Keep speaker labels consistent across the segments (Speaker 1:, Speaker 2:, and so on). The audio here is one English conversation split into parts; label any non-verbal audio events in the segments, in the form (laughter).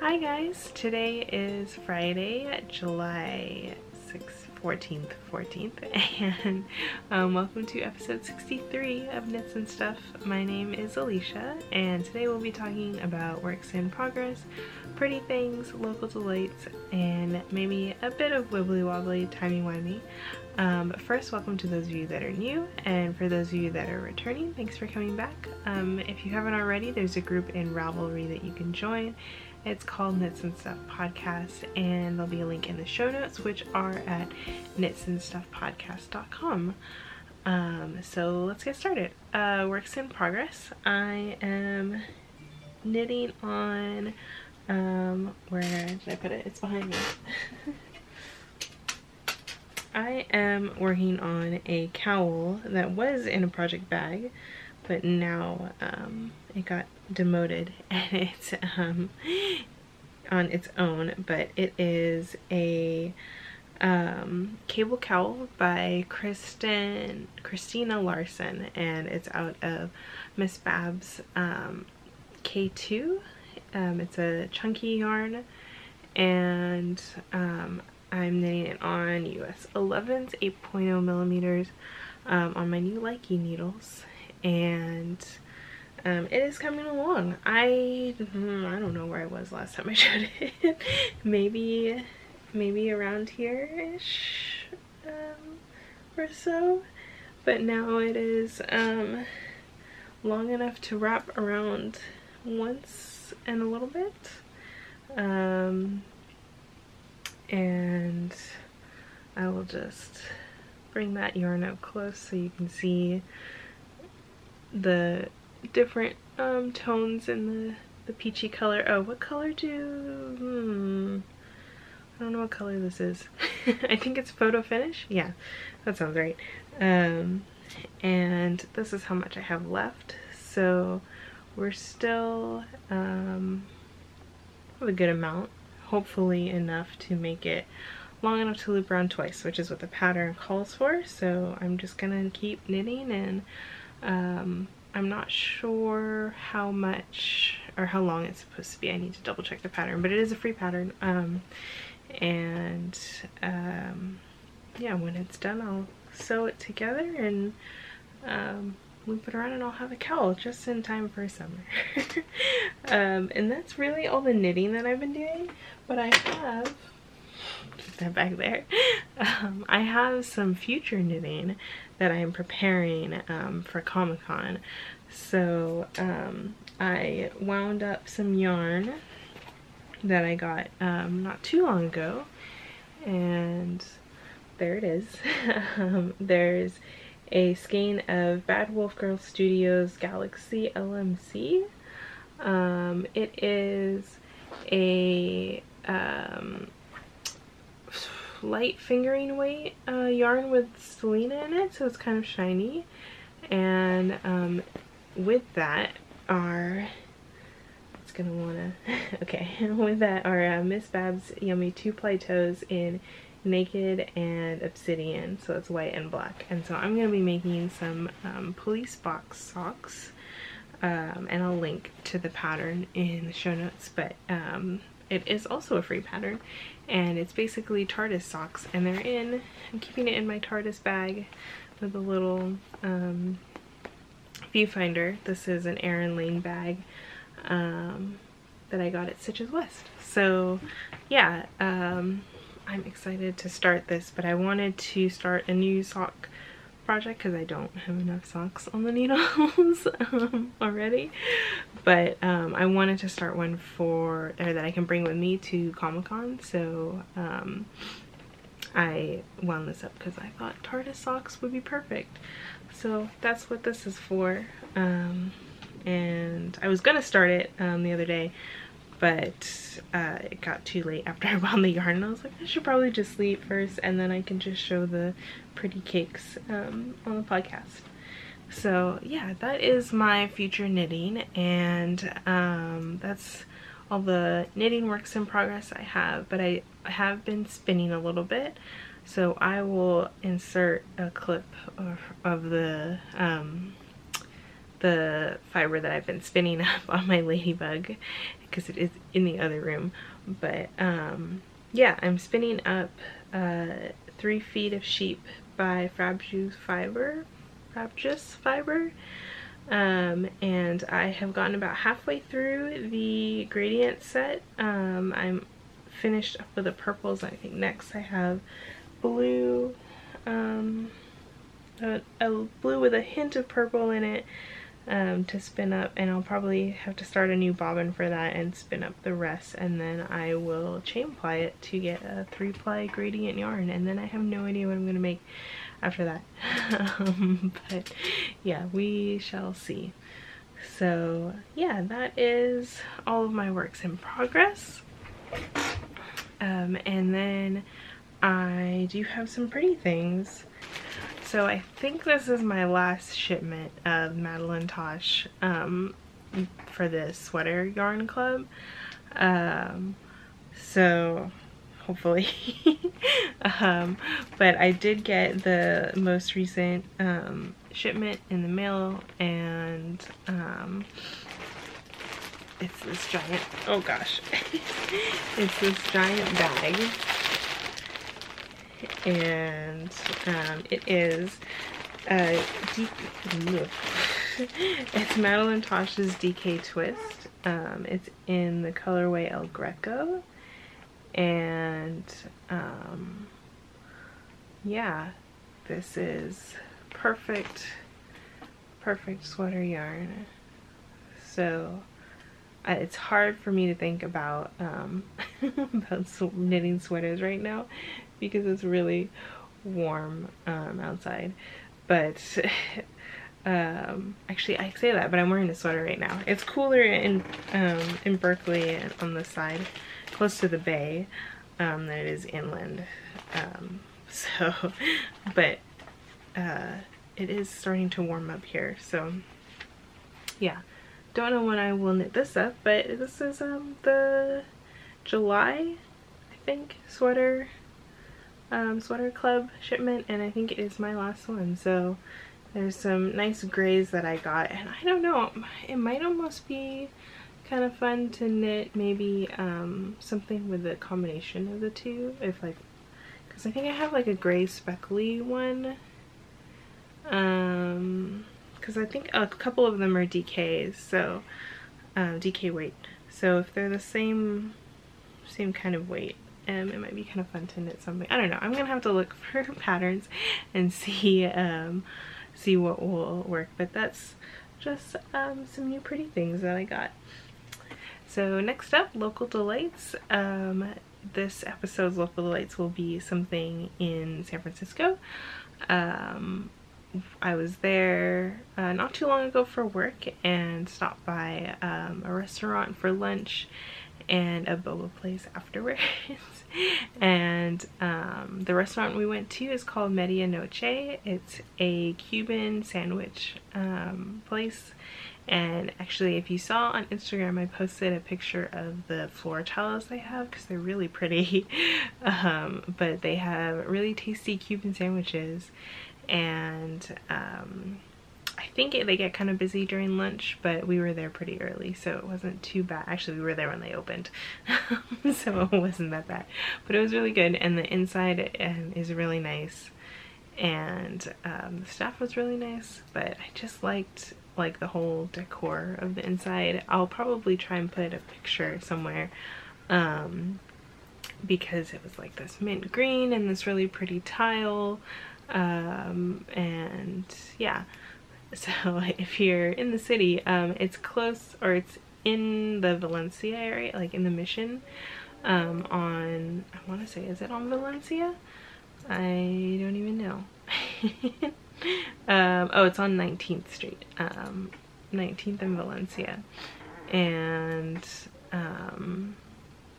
Speaker 1: Hi guys, today is Friday, July 6th, 14th, 14th, and um, welcome to episode 63 of Knits and Stuff. My name is Alicia, and today we'll be talking about works in progress, pretty things, local delights, and maybe a bit of wibbly wobbly, timey wimey. Um, but first, welcome to those of you that are new, and for those of you that are returning, thanks for coming back. Um, if you haven't already, there's a group in Ravelry that you can join. It's called Knits and Stuff Podcast, and there'll be a link in the show notes, which are at knitsandstuffpodcast.com. Um, so let's get started. Uh, works in progress. I am knitting on, um, where did I put it? It's behind me. (laughs) I am working on a cowl that was in a project bag, but now um, it got demoted (laughs) and it's um, on its own, but it is a um, cable cowl by Kristen Christina Larson and it's out of Miss Babs um, K2. Um, it's a chunky yarn and um, I'm knitting it on US 11s 8.0 millimeters um, on my new LYKKE needles and um, it is coming along. I hmm, I don't know where I was last time I (laughs) showed it. maybe maybe around here-ish um, or so. But now it is um, long enough to wrap around once and a little bit. Um, and I will just bring that yarn up close so you can see the different um, tones in the, the peachy color. Oh, what color do... Hmm. I don't know what color this is. (laughs) I think it's photo finish. Yeah, that sounds right. Um, and this is how much I have left. So we're still um, a good amount. Hopefully enough to make it long enough to loop around twice, which is what the pattern calls for. So I'm just gonna keep knitting and um, I'm not sure how much or how long it's supposed to be. I need to double check the pattern, but it is a free pattern. Um, and um, yeah, when it's done, I'll sew it together and um, loop it around and I'll have a cowl just in time for summer. (laughs) um, and that's really all the knitting that I've been doing, but I have back there. (laughs) Um, I have some future knitting that I am preparing um, for Comic Con. So um, I wound up some yarn that I got um, not too long ago and there it is. (laughs) Um, there's a skein of Bad Wolf Girl Studios Galaxy LMC. Um, it is a um, light fingering weight uh, yarn with Stellina in it, so it's kind of shiny. And um, with that are, it's gonna wanna, (laughs) okay, (laughs) with that are uh, Miss Babs Yummy 2-ply toes in Naked and Obsidian, so it's white and black. And so I'm gonna be making some um, police box socks. Um, and I'll link to the pattern in the show notes, but um, it is also a free pattern and it's basically TARDIS socks and they're in, I'm keeping it in my TARDIS bag with a little um, viewfinder. This is an Erin Lane bag um, that I got at Stitches West. So yeah, um, I'm excited to start this, but I wanted to start a new sock project because I don't have enough socks on the needles (laughs) um, already. But um, I wanted to start one for or that I can bring with me to Comic Con. So um, I wound this up because I thought TARDIS socks would be perfect. So that's what this is for. Um, and I was gonna start it um, the other day but uh, it got too late after I wound the yarn and I was like I should probably just sleep first and then I can just show the pretty cakes um, on the podcast. So yeah, that is my future knitting and um, that's all the knitting works in progress I have, but I have been spinning a little bit. So I will insert a clip of, of the um, the fiber that I've been spinning (laughs) up on my ladybug because it is in the other room. But um, yeah, I'm spinning up uh, Three Feet of Sheep by Frabjous Fiber. Frabjous Fiber. Um, and I have gotten about halfway through the gradient set. Um, I'm finished up with the purples. I think next I have blue, um, a, a blue with a hint of purple in it um, to spin up and I'll probably have to start a new bobbin for that and spin up the rest and then I will chain ply it to get a three ply gradient yarn and then I have no idea what I'm to make after that. (laughs) Um, but yeah we shall see. So yeah that is all of my works in progress. Um, and then I do have some pretty things so I think this is my last shipment of Madeline Tosh um, for the sweater yarn club. Um, so hopefully. (laughs) um, but I did get the most recent um, shipment in the mail and um, it's this giant, oh gosh, (laughs) it's this giant bag and um, it is uh, (laughs) it's Madeline Tosh's DK Twist. Um, it's in the colorway El Greco and um, yeah this is perfect perfect sweater yarn so uh, it's hard for me to think about um, (laughs) about knitting sweaters right now because it's really warm um, outside. But (laughs) um, actually, I say that, but I'm wearing a sweater right now. It's cooler in um, in Berkeley on the side, close to the bay, um, than it is inland. Um, (laughs) so, but uh, it is starting to warm up here. So, yeah. Don't know when I will knit this up, but this is um, the July, I think, sweater um, sweater club shipment and I think it is my last one. So there's some nice grays that I got and I don't know it might almost be kind of fun to knit maybe um, something with a combination of the two if like because I think I have like a gray speckly one. Um because I think a couple of them are DKs so um, DK weight. So if they're the same same kind of weight um, it might be kind of fun to knit something. I don't know. I'm gonna have to look (laughs) for patterns and see um, see what will work. But that's just um, some new pretty things that I got. So next up, local delights. Um, this episode's local delights will be something in San Francisco. Um, I was there uh, not too long ago for work and stopped by um, a restaurant for lunch and a boba place afterwards. (laughs) and um, the restaurant we went to is called Medianoche. It's a Cuban sandwich um, place. And actually, if you saw on Instagram, I posted a picture of the floor tiles they have because they're really pretty. (laughs) um, but they have really tasty Cuban sandwiches. And um, I think it, they get kind of busy during lunch, but we were there pretty early, so it wasn't too bad. Actually, we were there when they opened, (laughs) so it wasn't that bad. But it was really good, and the inside um, is really nice, and um, the staff was really nice, but I just liked like the whole decor of the inside. I'll probably try and put a picture somewhere um, because it was like this mint green and this really pretty tile um, and yeah (laughs) so if you're in the city um, it's close or it's in the Valencia area like in the mission um, on I want to say is it on Valencia? I don't even know. (laughs) Um, oh it's on 19th Street 19th um, and Valencia. And um,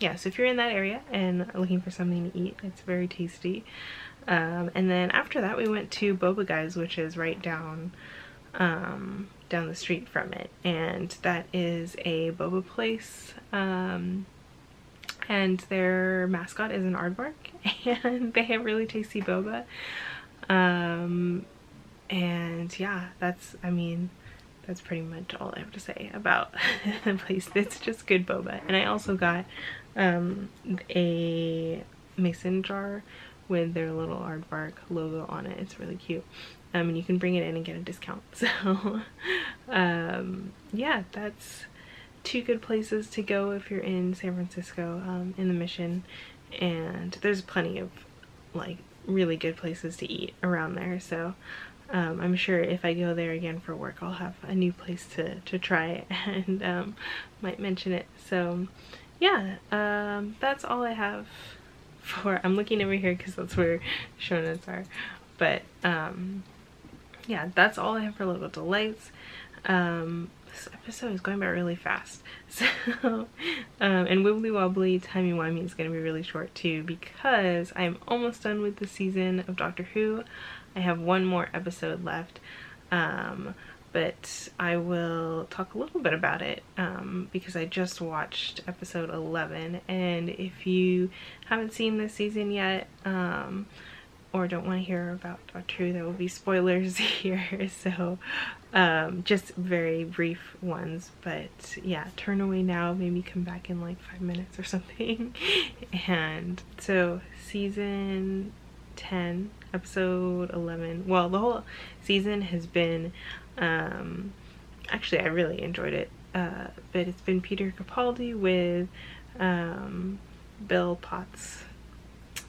Speaker 1: yeah so if you're in that area and looking for something to eat it's very tasty. Um, and then after that we went to Boba Guys which is right down um, down the street from it and that is a boba place um, and their mascot is an aardvark (laughs) and they have really tasty boba um, and yeah that's I mean that's pretty much all I have to say about (laughs) the place. It's just good boba. And I also got um, a mason jar with their little aardvark logo on it. It's really cute. Um, and you can bring it in and get a discount. (laughs) So um, yeah, that's two good places to go if you're in San Francisco um, in the Mission. And there's plenty of like really good places to eat around there. So um, I'm sure if I go there again for work, I'll have a new place to, to try (laughs) and um, might mention it. So yeah, um, that's all I have for, I'm looking over here because that's where (laughs) show notes are. But um, yeah, that's all I have for Local Delights. Um, this episode is going by really fast. (laughs) So, um, and Wibbly Wobbly Timey Wimey is going to be really short too because I'm almost done with the season of Doctor Who. I have one more episode left. Um, but I will talk a little bit about it um, because I just watched episode 11 and if you haven't seen this season yet um, or don't want to hear about Doctor Who there will be spoilers (laughs) here so um, just very brief ones but yeah turn away now maybe come back in like five minutes or something. (laughs) And so season 10 episode 11 well the whole season has been um, actually I really enjoyed it uh, but it's been Peter Capaldi with um, Bill Potts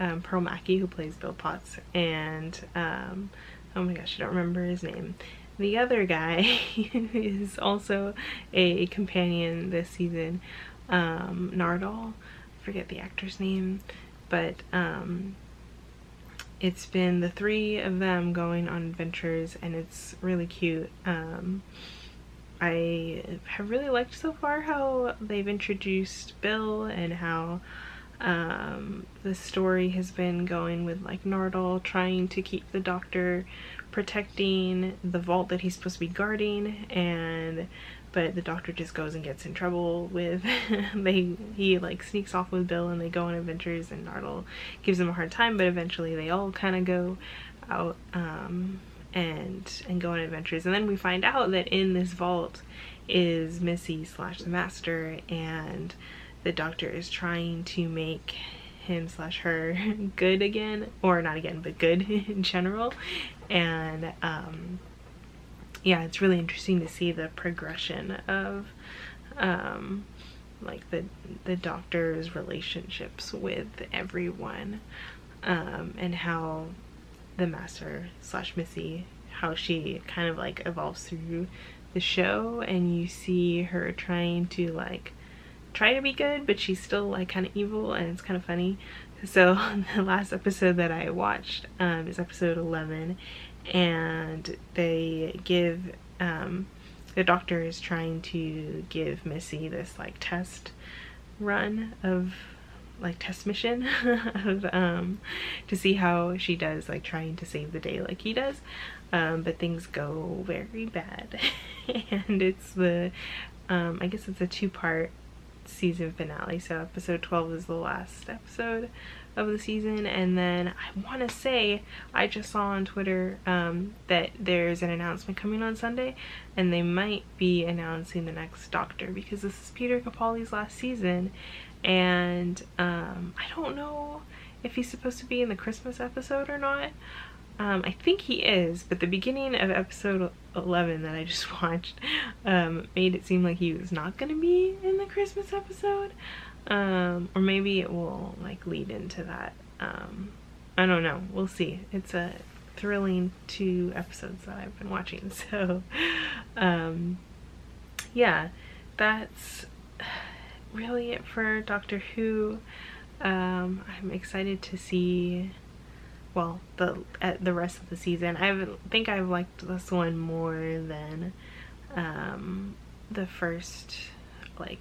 Speaker 1: um, Pearl Mackie who plays Bill Potts and um, oh my gosh I don't remember his name the other guy (laughs) is also a companion this season um, Nardole I forget the actor's name but um, it's been the three of them going on adventures and it's really cute. Um, I have really liked so far how they've introduced Bill and how um, the story has been going with like Nardole trying to keep the doctor protecting the vault that he's supposed to be guarding and but the doctor just goes and gets in trouble with (laughs) they he like sneaks off with Bill and they go on adventures and Nardole gives him a hard time but eventually they all kind of go out um, and and go on adventures. And then we find out that in this vault is Missy slash the master and the doctor is trying to make him slash her (laughs) good again or not again but good (laughs) in general. And um yeah, it's really interesting to see the progression of um, like the the doctor's relationships with everyone um, and how the master slash Missy how she kind of like evolves through the show. And you see her trying to like try to be good but she's still like kind of evil and it's kind of funny. So (laughs) the last episode that I watched um, is episode 11 and they give um, the doctor is trying to give Missy this like test run of like test mission (laughs) of um to see how she does like trying to save the day like he does. Um but things go very bad. (laughs) And it's the um I guess it's a two-part season finale so episode 12 is the last episode of the season and then I want to say I just saw on Twitter um, that there's an announcement coming on Sunday and they might be announcing the next Doctor because this is Peter Capaldi's last season and um, I don't know if he's supposed to be in the Christmas episode or not. Um, I think he is, but the beginning of episode 11 that I just (laughs) watched um, made it seem like he was not going to be in the Christmas episode. Um, or maybe it will like lead into that. Um, I don't know. We'll see. It's a thrilling two episodes that I've been watching (laughs) so um, yeah. That's (sighs) really it for Doctor Who. Um, I'm excited to see well the at the rest of the season. I think I've liked this one more than um, the first like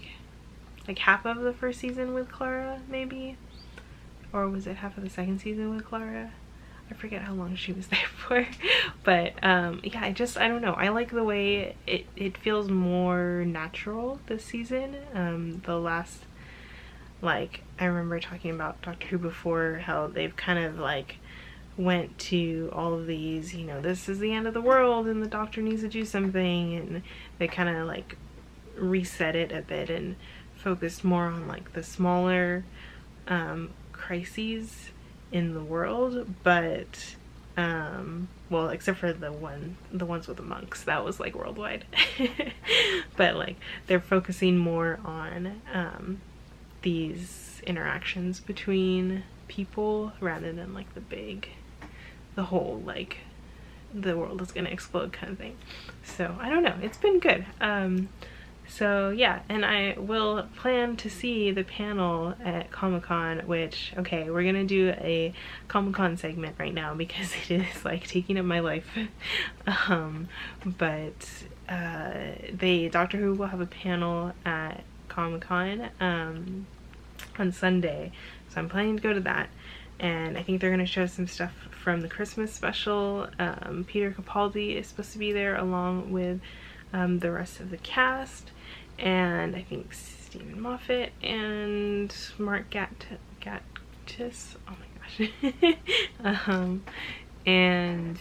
Speaker 1: like half of the first season with Clara maybe? Or was it half of the second season with Clara? I forget how long she was (laughs) there for. But um yeah I just I don't know. I like the way it, it feels more natural this season. Um the last like I remember talking about Doctor Who before how they've kind of like went to all of these, you know, this is the end of the world and the doctor needs to do something and they kind of like reset it a bit and focused more on like the smaller um, crises in the world, but um, well, except for the one, the ones with the monks, that was like worldwide. (laughs) but like they're focusing more on um, these interactions between people rather than like the big, the whole like the world is gonna explode kind of thing. So I don't know, it's been good. Um, so yeah, and I will plan to see the panel at Comic-Con, which, okay, we're gonna do a Comic-Con segment right now because (laughs) it is like taking up my life. (laughs) um, but uh, they, Doctor Who will have a panel at Comic-Con um, on Sunday. So I'm planning to go to that. And I think they're gonna show some stuff from the Christmas special. Um, Peter Capaldi is supposed to be there along with um, the rest of the cast and I think Steven Moffat and Mark Gat Gatiss. Oh my gosh. (laughs) um, and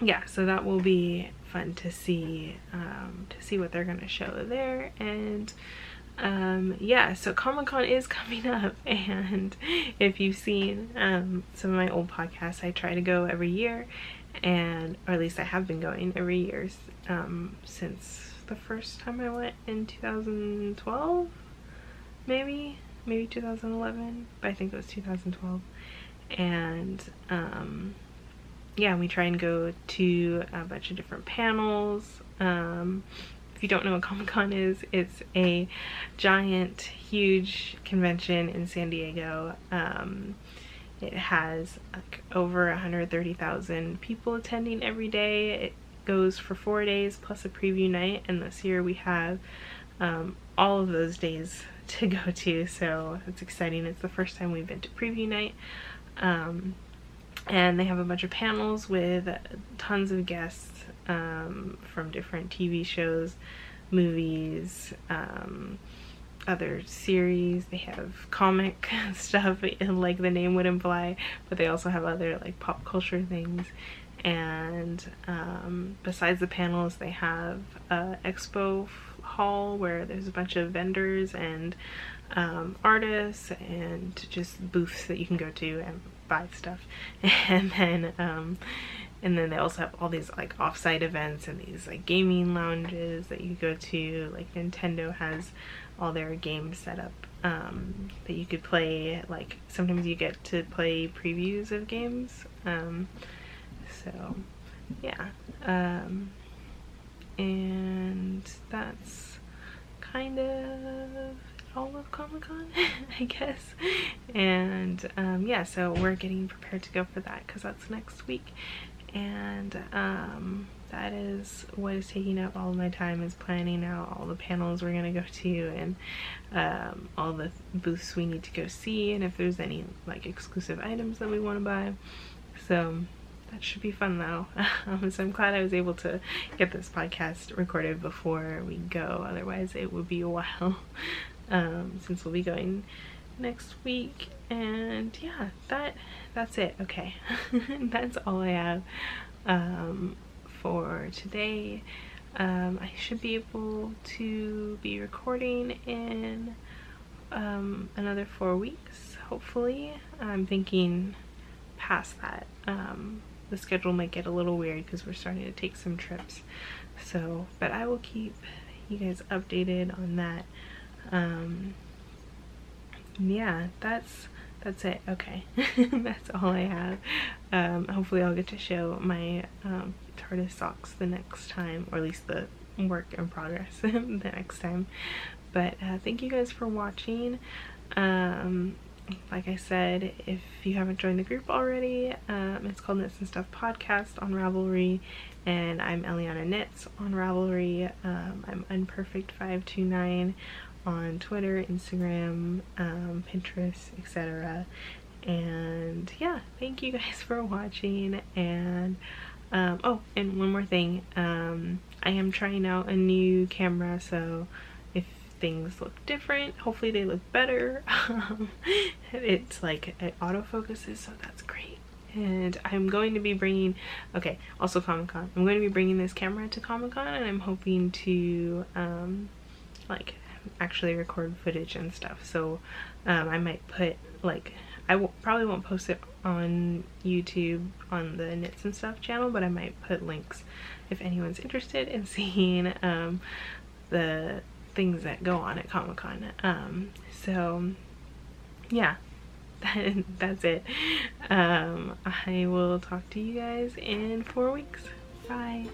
Speaker 1: yeah, so that will be fun to see um, to see what they're gonna show there and um, yeah so comic-con is (laughs) coming up and if you've seen um, some of my old podcasts I try to go every year and or at least I have been going every year um, since the first time I went in 2012 maybe maybe 2011 but I think it was 2012 and um, yeah we try and go to a bunch of different panels um, if you don't know what Comic-Con is it's a giant huge convention in San Diego. Um, it has like over 130,000 people attending every day. It goes for four days plus a preview night and this year we have um, all of those days (laughs) to go to so it's exciting. It's the first time we've been to preview night. Um, and they have a bunch of panels with tons of guests um, from different TV shows movies um, other series. They have comic (laughs) stuff like the name would imply but they also have other like pop culture things. And um, besides the panels they have a expo hall where there's a bunch of vendors and um, artists and just booths that you can go to and buy stuff. (laughs) And then um, and then they also have all these like offsite events and these like gaming lounges that you go to. Like Nintendo has all their games set up um, that you could play. Like sometimes you get to play previews of games. Um, so yeah. Um, and that's kind of all of Comic-Con (laughs) I guess. And um, yeah so we're getting prepared to go for that because that's next week and um, that is what is taking up all my time is planning out all the panels we're gonna go to and um, all the booths we need to go see and if there's any like exclusive items that we want to buy so that should be fun though. (laughs) Um, so I'm glad I was able to get this podcast recorded before we go. Otherwise it would be a while (laughs) um, since we'll be going next week. And yeah, that that's it. Okay, (laughs) that's all I have um, for today. Um, I should be able to be recording in um, another four weeks, hopefully. I'm thinking past that. Um, the schedule might get a little weird because we're starting to take some trips. So, but I will keep you guys updated on that. Yeah, that's that's it. Okay, (laughs) that's all I have. Um, hopefully I'll get to show my um, TARDIS socks the next time, or at least the work in progress (laughs) the next time. But uh, thank you guys for watching. Um, like I said, if you haven't joined the group already, um, it's called Knits and Stuff Podcast on Ravelry, and I'm Eliana Knits on Ravelry. Um, I'm Unperfect529 on Twitter, Instagram, um, Pinterest, etc. And yeah, thank you guys for watching. And um, oh, and one more thing, um, I am trying out a new camera, so if things look different. Hopefully they look better. (laughs) it's like it autofocuses, so that's great. and I'm going to be bringing okay also Comic-Con I'm going to be bringing this camera to Comic-Con and I'm hoping to um like actually record footage and stuff so um, I might put like I probably won't post it on YouTube on the knits and stuff channel but I might put links if anyone's interested in (laughs) seeing um, the things that go on at Comic-Con um, so yeah (laughs) that's it. Um, I will talk to you guys in four weeks. Bye.